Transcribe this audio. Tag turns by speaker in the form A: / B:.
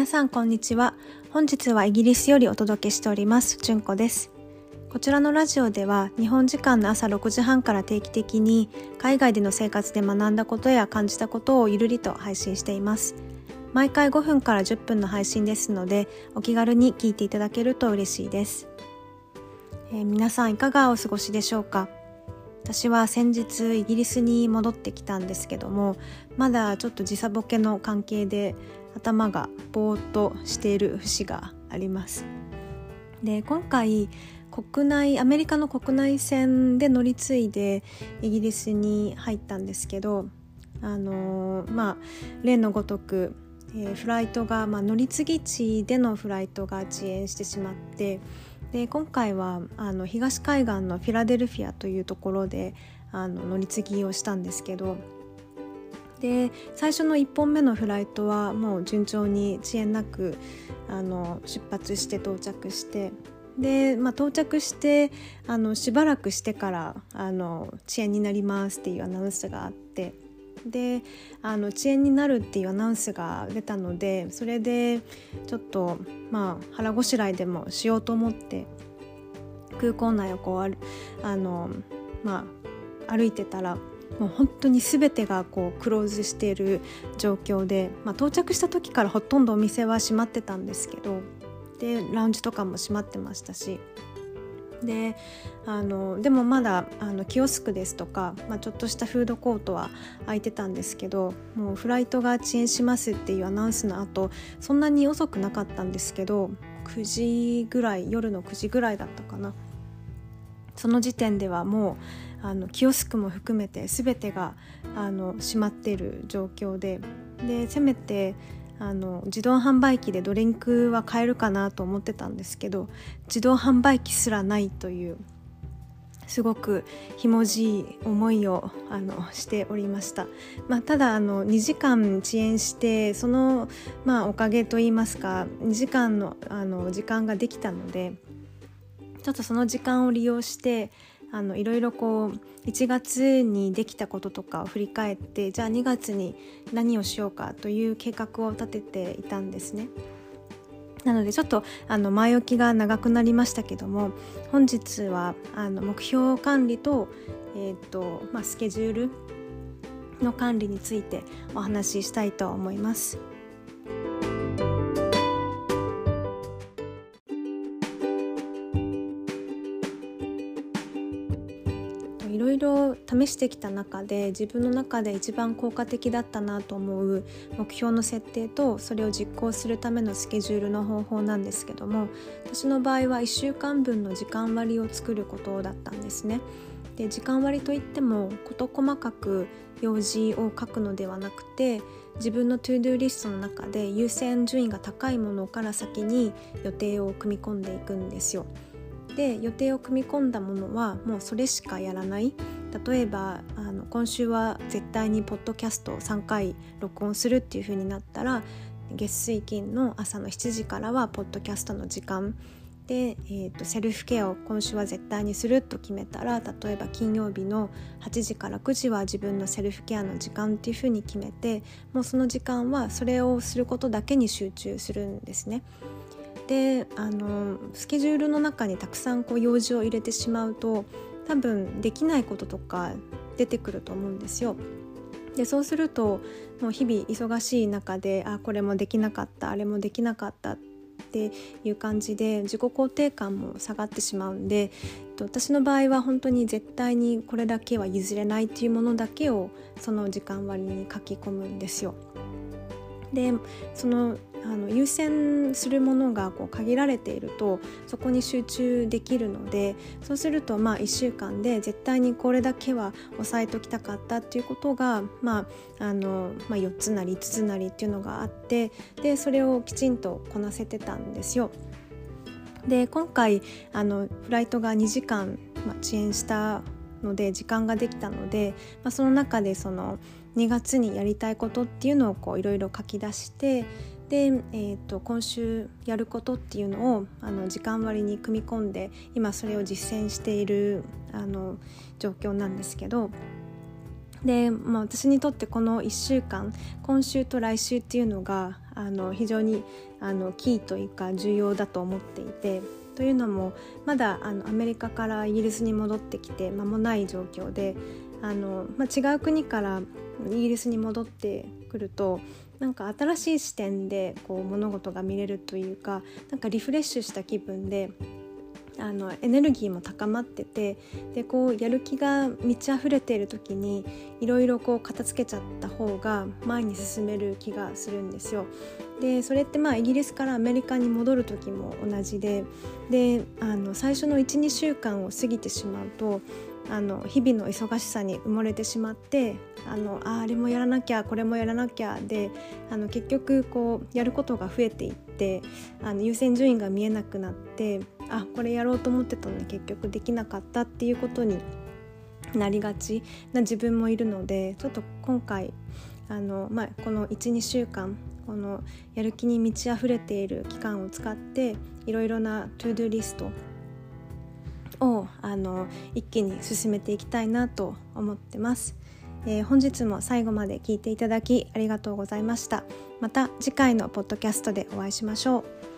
A: 皆さんこんにちは。本日はイギリスよりお届けしております。純子です。こちらのラジオでは日本時間の朝6時半から定期的に海外での生活で学んだことや感じたことをゆるりと配信しています。毎回5分から10分の配信ですのでお気軽に聞いていただけると嬉しいです、えー、皆さんいかがお過ごしでしょうか？私は先日イギリスに戻ってきたんですけどもまだちょっと時差ボケの関係で頭がぼーっとしている節があります。で今回国内アメリカの国内線で乗り継いでイギリスに入ったんですけどあのー、まあ例のごとく、えー、フライトが、まあ、乗り継ぎ地でのフライトが遅延してしまってで今回はあの東海岸のフィラデルフィアというところであの乗り継ぎをしたんですけどで最初の1本目のフライトはもう順調に遅延なくあの出発して到着してで、まあ、到着してあのしばらくしてからあの遅延になりますっていうアナウンスがあってであの遅延になるっていうアナウンスが出たのでそれでちょっとまあ腹ごしらえでもしようと思って空港内をこうあの、まあ、歩いてたらもう本当に全てがこうクローズしている状況で、まあ、到着した時からほとんどお店は閉まってたんですけどでラウンジとかも閉まってましたしであのでもまだあのキオスクですとか、まあ、ちょっとしたフードコートは空いてたんですけどもうフライトが遅延しますっていうアナウンスの後そんなに遅くなかったんですけど9時ぐらい夜の9時ぐらいだったかな。その時点ではもうあのキオスクも含めて全てがあの閉まっている状況ででせめてあの自動販売機でドリンクは買えるかなと思ってたんですけど自動販売機すらないというすごくひもじい思いをあのしておりました、まあ、ただあの2時間遅延してその、まあ、おかげといいますか2時間のあの時間ができたのでちょっとその時間を利用してあのいろいろこう1月にできたこととかを振り返ってじゃあ2月に何をしようかという計画を立てていたんですね。なのでちょっとあの前置きが長くなりましたけども本日はあの目標管理と,、えーとまあ、スケジュールの管理についてお話ししたいと思います。ろ試してきた中で自分の中で一番効果的だったなと思う目標の設定とそれを実行するためのスケジュールの方法なんですけども私の場合は1週間分の時間割を作ることだったんですね。で時間割といっても事細かく用事を書くのではなくて自分の to do リストの中で優先順位が高いものから先に予定を組み込んでいくんですよ。で予定を組み込んだものはもうそれしかやらない例えばあの今週は絶対にポッドキャストを3回録音するっていう風になったら月水金の朝の7時からはポッドキャストの時間で、えーと、セルフケアを今週は絶対にすると決めたら例えば金曜日の8時から9時は自分のセルフケアの時間っていう風に決めてもうその時間はそれをすることだけに集中するんですね。であのスケジュールの中にたくさんこう用事を入れてしまうと多分できないこととか出てくると思うんですよ。でそうするともう日々忙しい中であこれもできなかったあれもできなかったっていう感じで自己肯定感も下がってしまうんで私の場合は本当に絶対にこれだけは譲れないっていうものだけをその時間割に書き込むんですよ。でそのあの優先するものがこう限られているとそこに集中できるのでそうするとまあ1週間で絶対にこれだけは押さえときたかったっていうことが、まああのまあ、4つなり5つなりっていうのがあってでそれをきちんとこなせてたんですよ。で今回あのフライトが2時間、まあ、遅延したので時間ができたので、まあ、その中でその2月にやりたいことっていうのをいろいろ書き出してで、えーと、今週やることっていうのをあの時間割に組み込んで今それを実践しているあの状況なんですけどで、まあ、私にとってこの1週間今週と来週っていうのがあの非常にあのキーというか重要だと思っていてというのもまだあのアメリカからイギリスに戻ってきて間もない状況であの、まあ、違う国からイギリスに戻ってくるとなんか新しい視点でこう物事が見れるというかなんかリフレッシュした気分であのエネルギーも高まっててでこうやる気が満ち溢れている時にいろいろこう片付けちゃった方が前に進める気がするんですよ。でそれってまあイギリスからアメリカに戻る時も同じでであの最初の12週間を過ぎてしまうとあの日々の忙しさに埋もれてしまってあのああれもやらなきゃこれもやらなきゃであの結局こうやることが増えていってあの優先順位が見えなくなってあこれやろうと思ってたのに結局できなかったっていうことになりがちな自分もいるのでちょっと今回あの、まあ、この12週間このやる気に満ち溢れている期間を使っていろいろなトゥードゥリストをあの一気に進めていきたいなと思ってます。えー、本日も最後まで聞いていただきありがとうございました。また次回のポッドキャストでお会いしましょう。